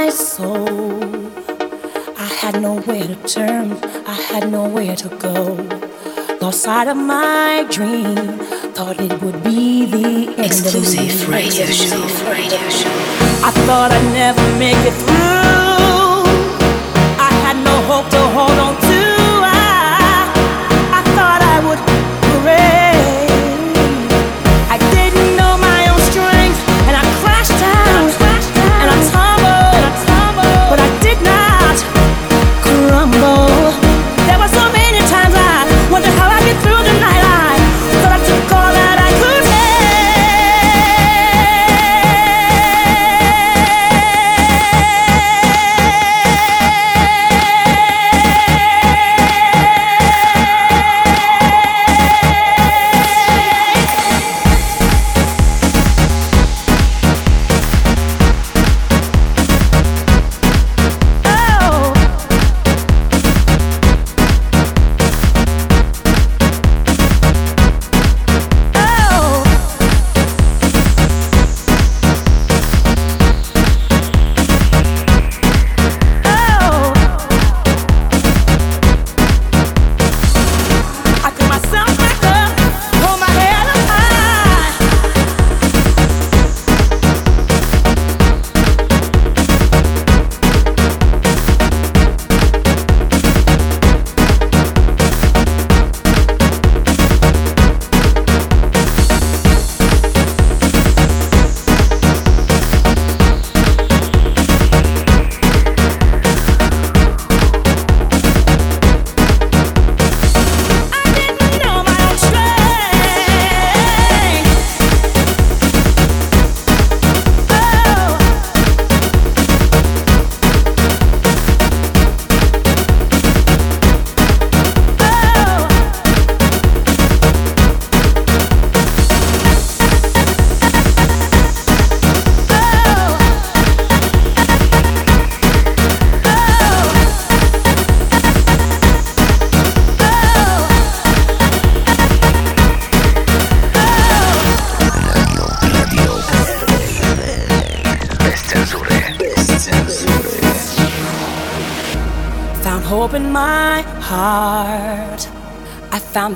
My soul. I had nowhere to turn, I had nowhere to go. Lost sight of my dream, thought it would be the end Exclusive radio show. Radio show. I thought I'd never make it through.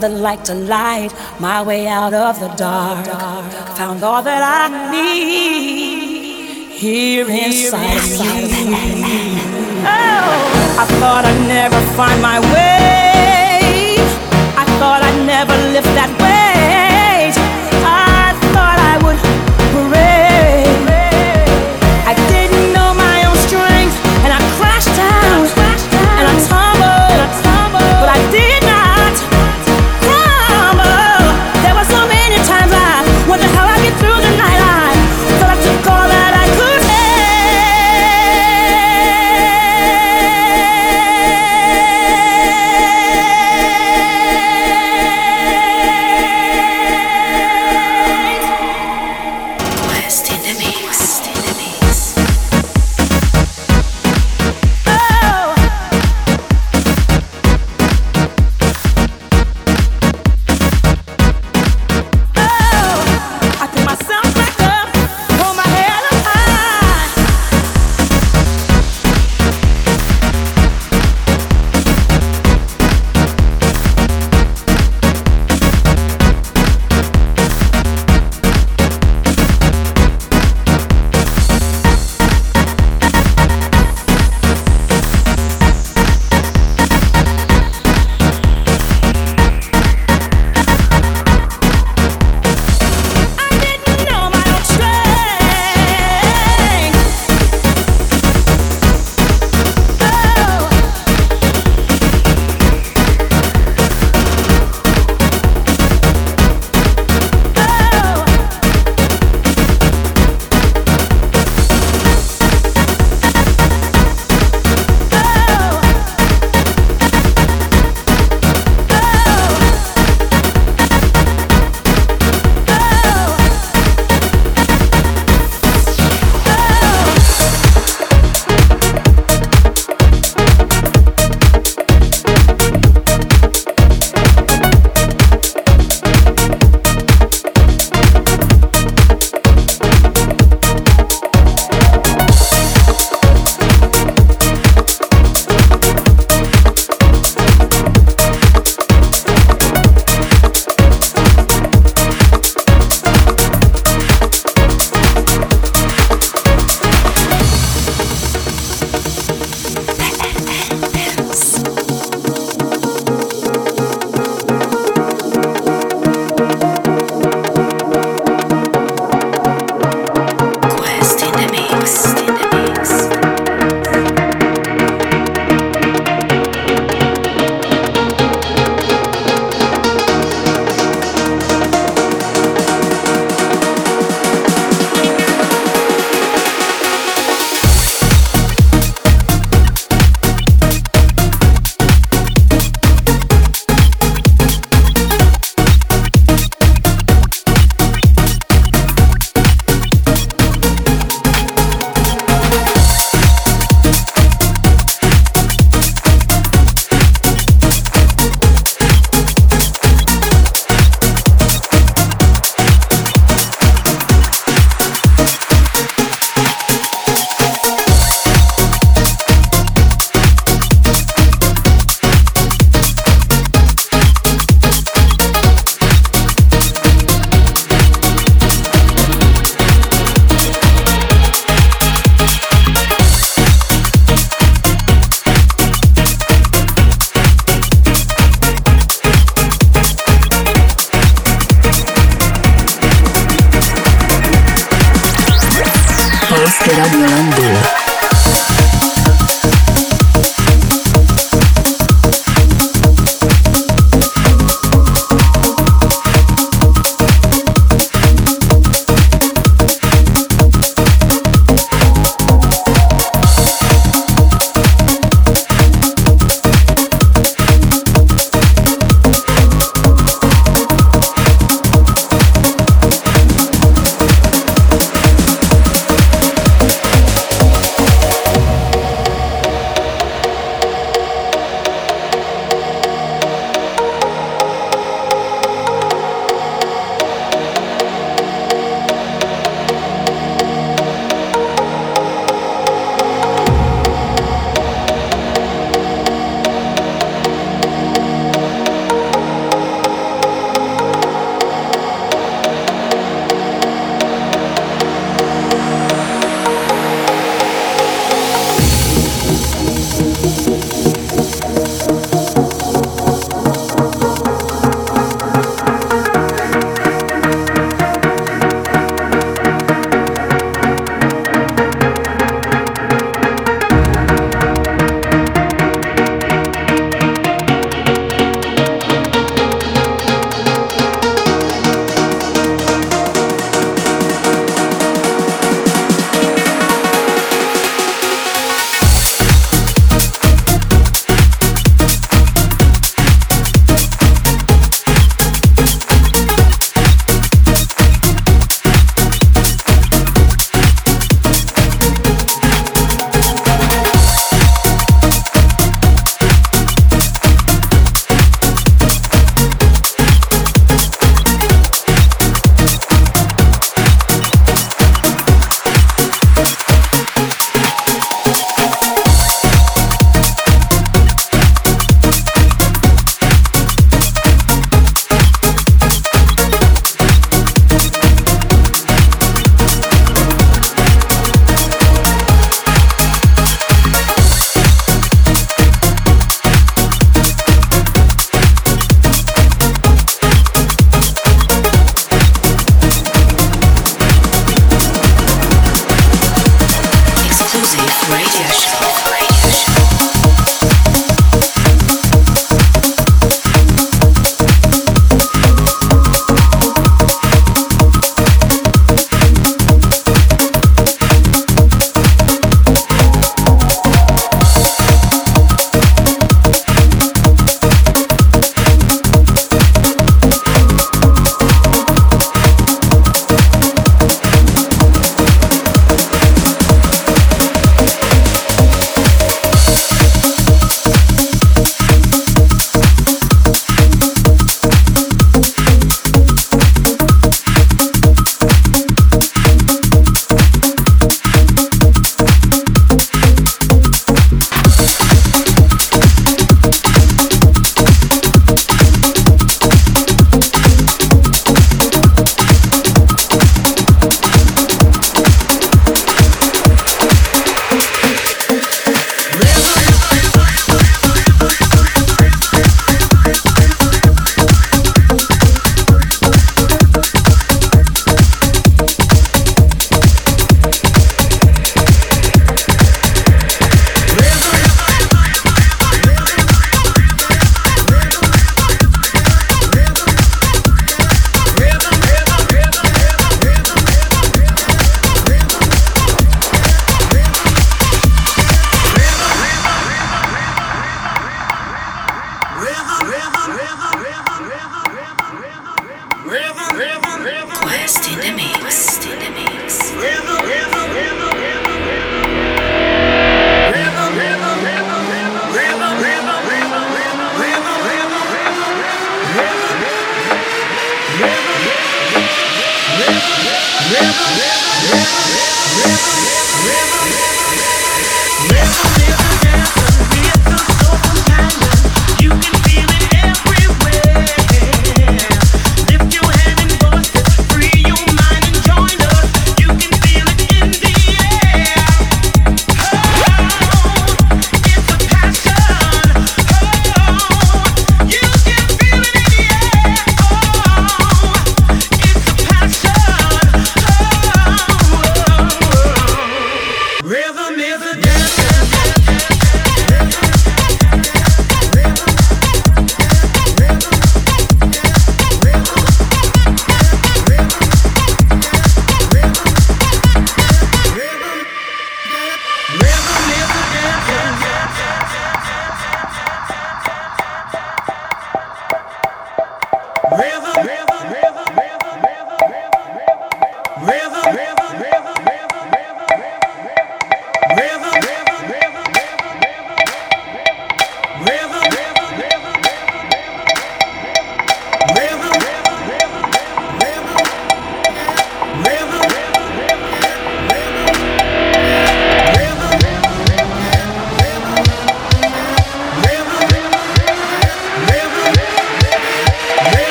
The light to light my way out of the dark. Found all that I need here inside me. Oh, I thought I'd never find my way. I thought I'd never lift that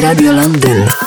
Radio London.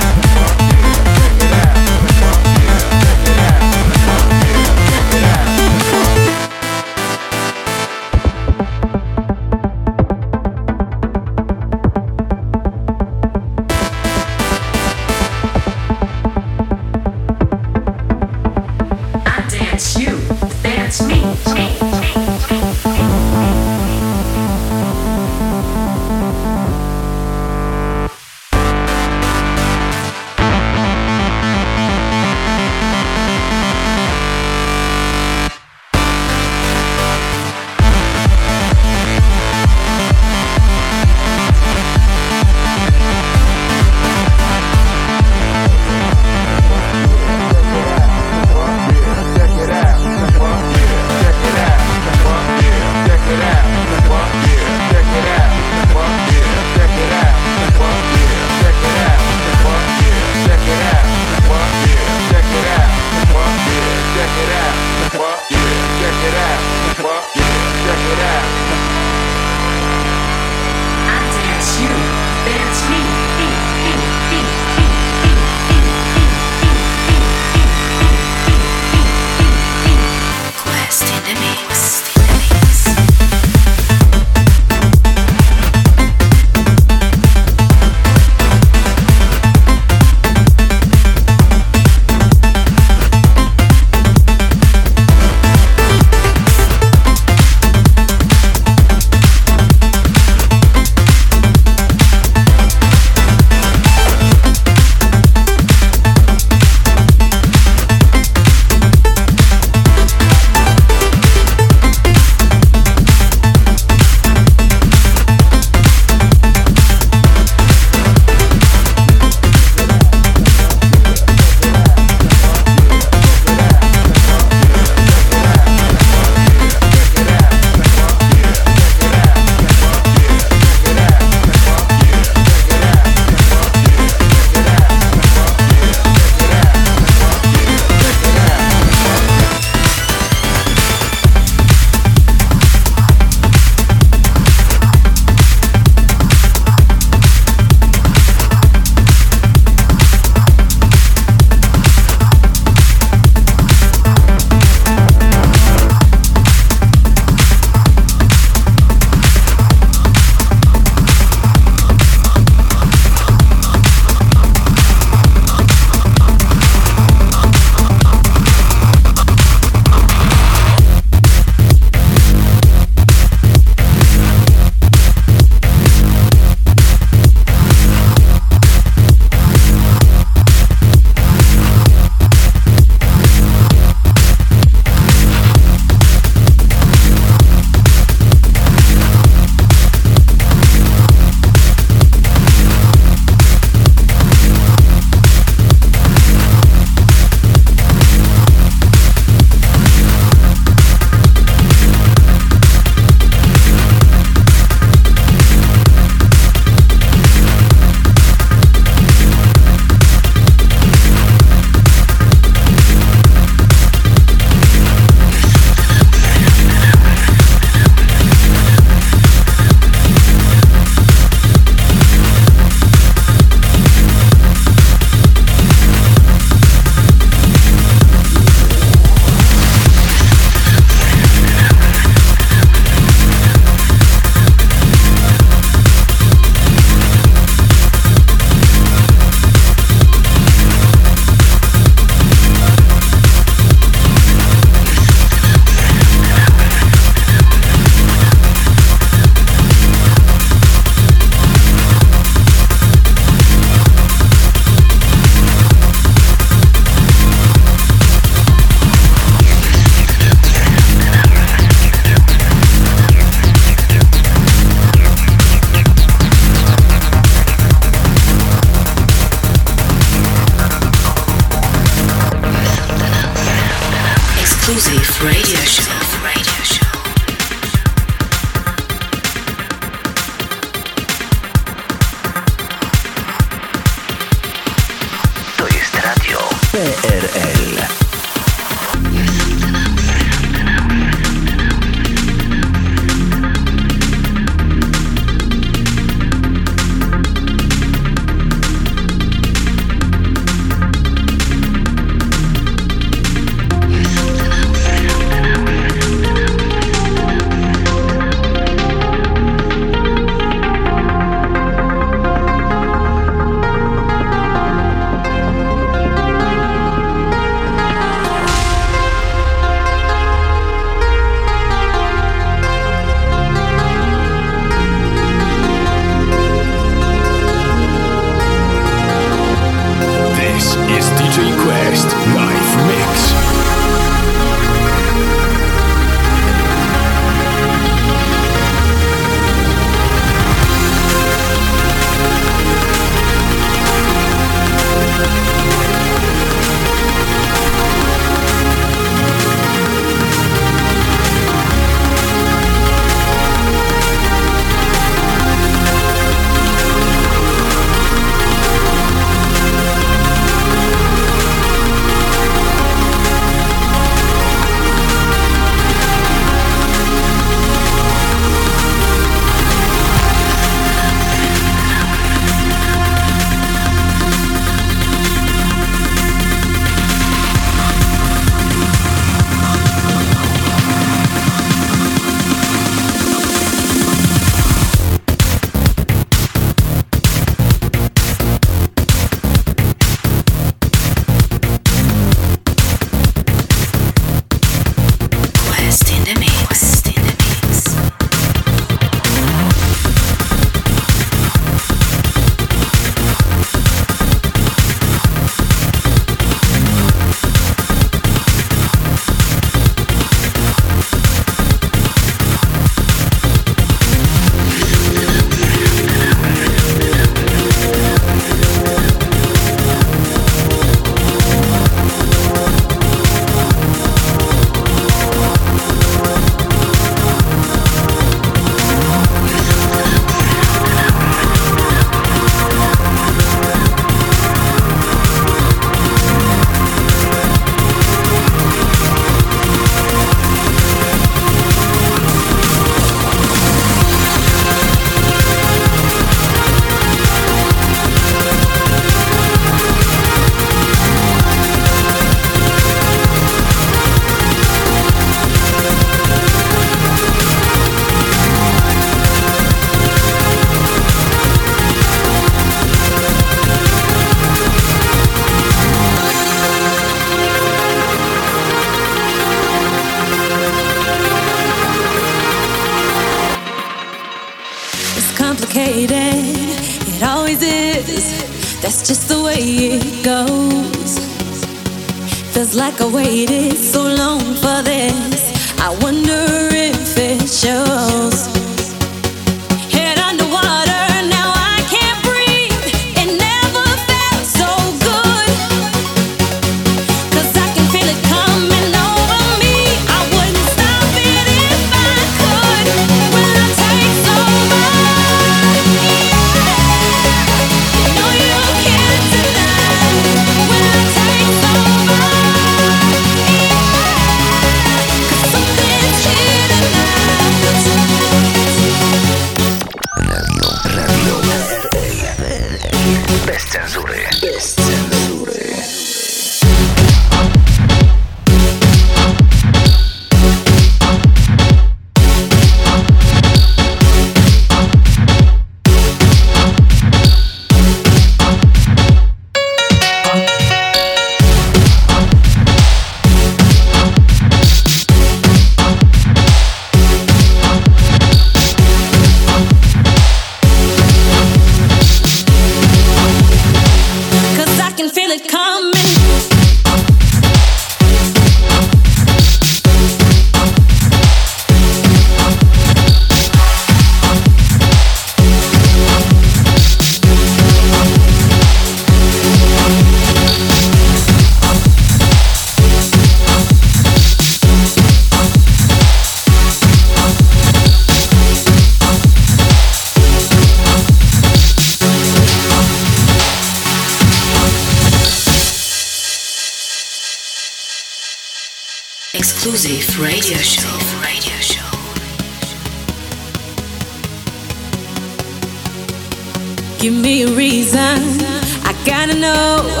know.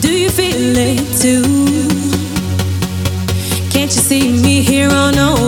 Do you feel it too? Can't you see me here on no?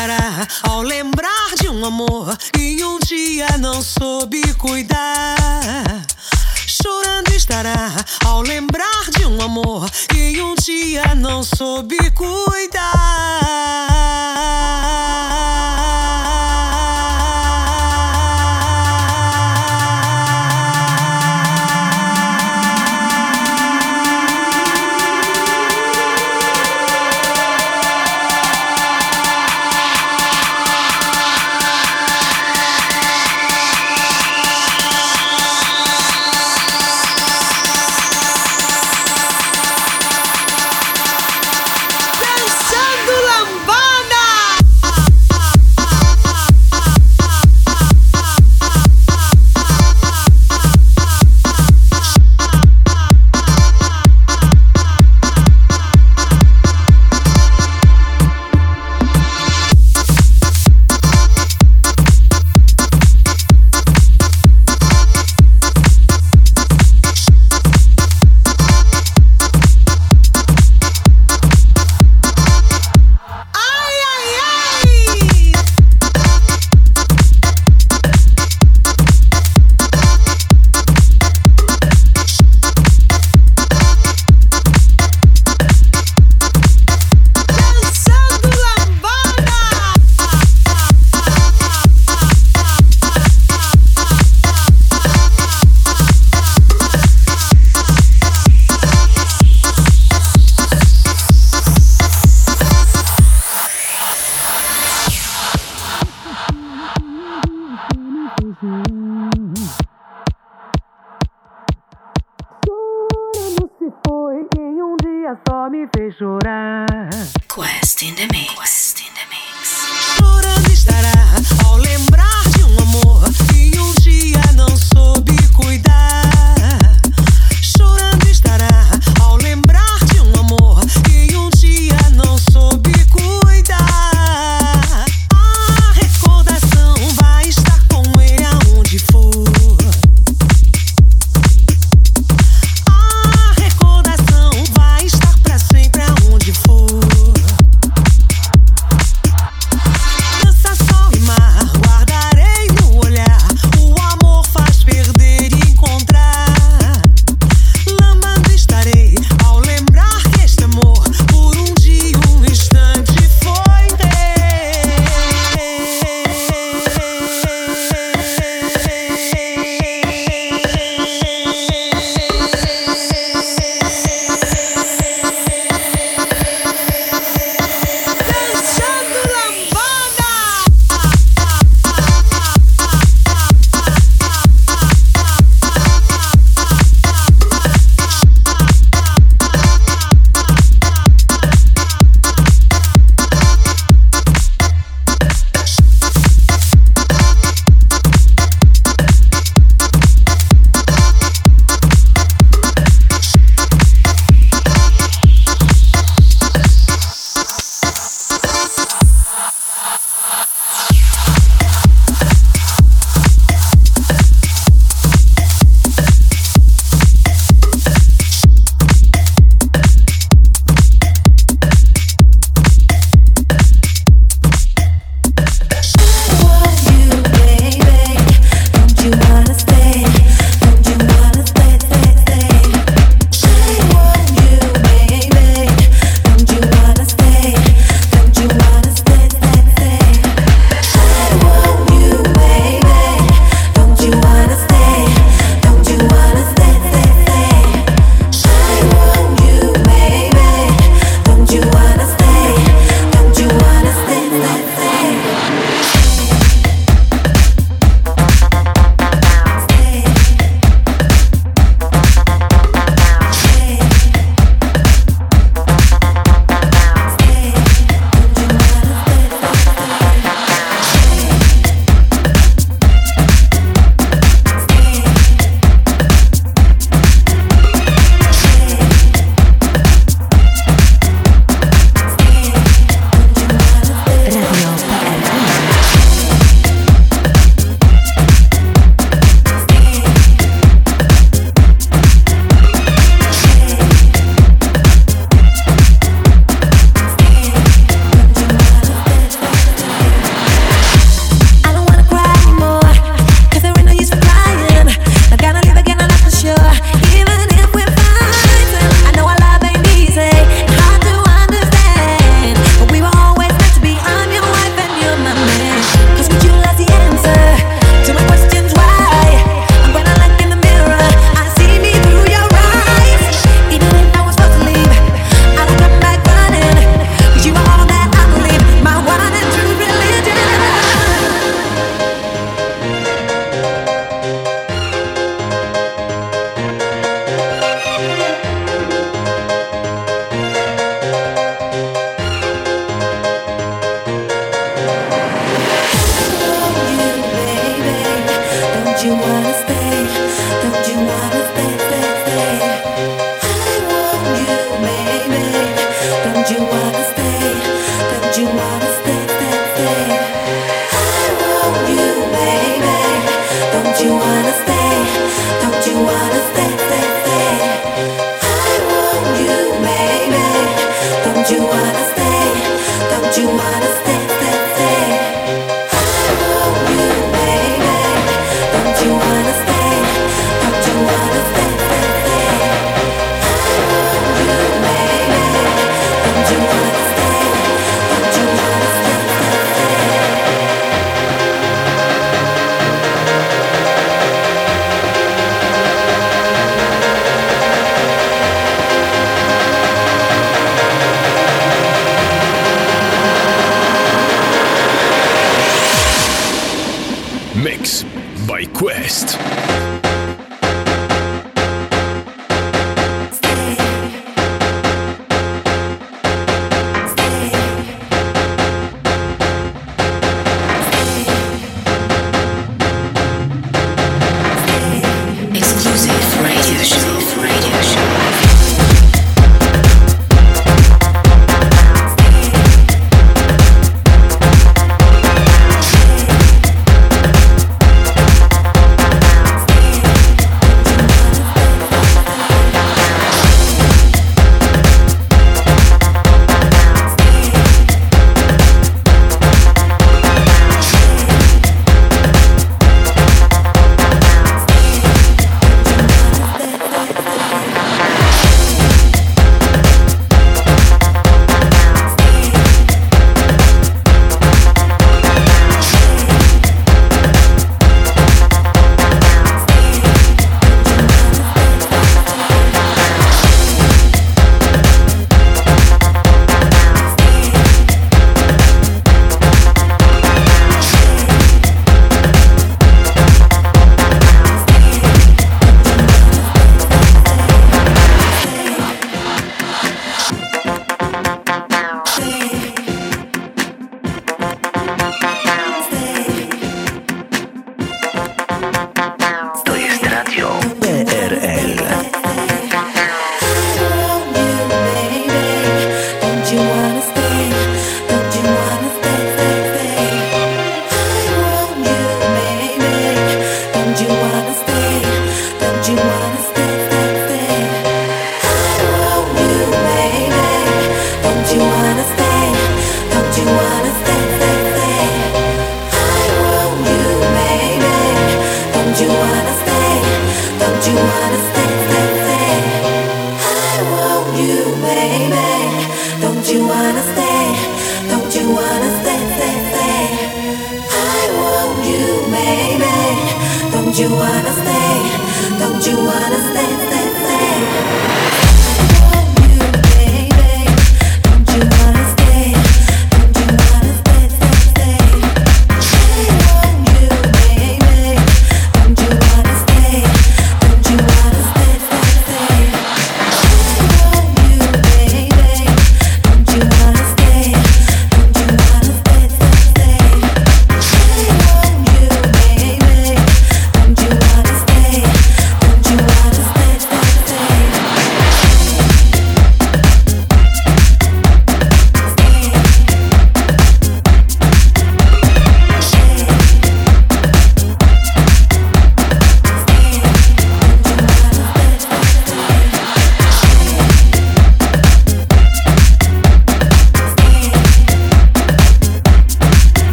sarará ao lembrar de um amor e um dia não soube cuidar. Chorando estará ao lembrar de um amor e um dia não soube cuidar.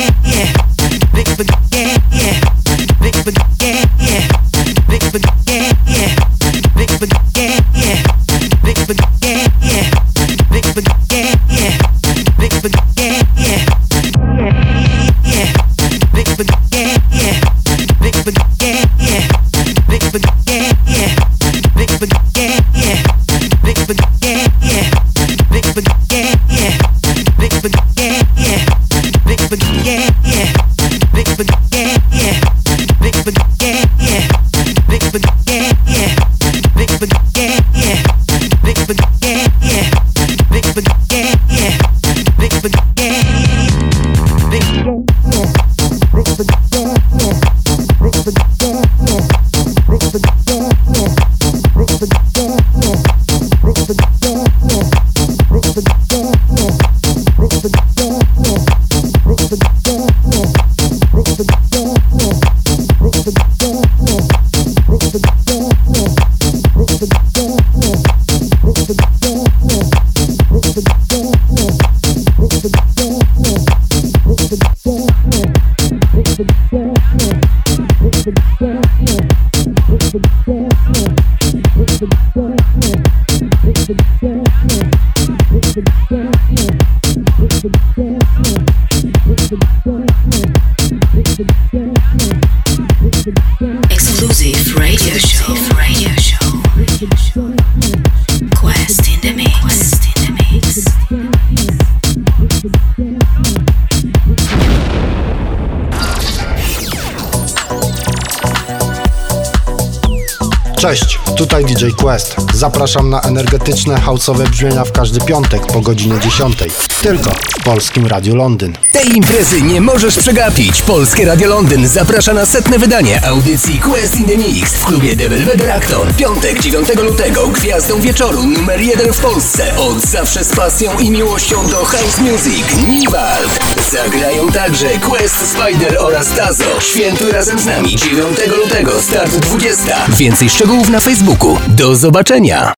yeah, yeah, big, big, yeah, yeah, big, big, yeah, yeah. Zapraszam na energetyczne house'owe brzmienia w każdy piątek po godzinie 10. Tylko w Polskim Radiu Londyn. Tej imprezy nie możesz przegapić. Polskie Radio Londyn zaprasza na setne wydanie audycji Quest in the Mix w klubie The Velvet. Piątek 9 lutego gwiazdą wieczoru numer jeden w Polsce. Od zawsze z pasją i miłością do house music. Niwald. Zagrają także Quest Spider oraz Tazo. Świętuj razem z nami 9 lutego, start 20. Więcej szczegółów na Facebooku. Do zobaczenia.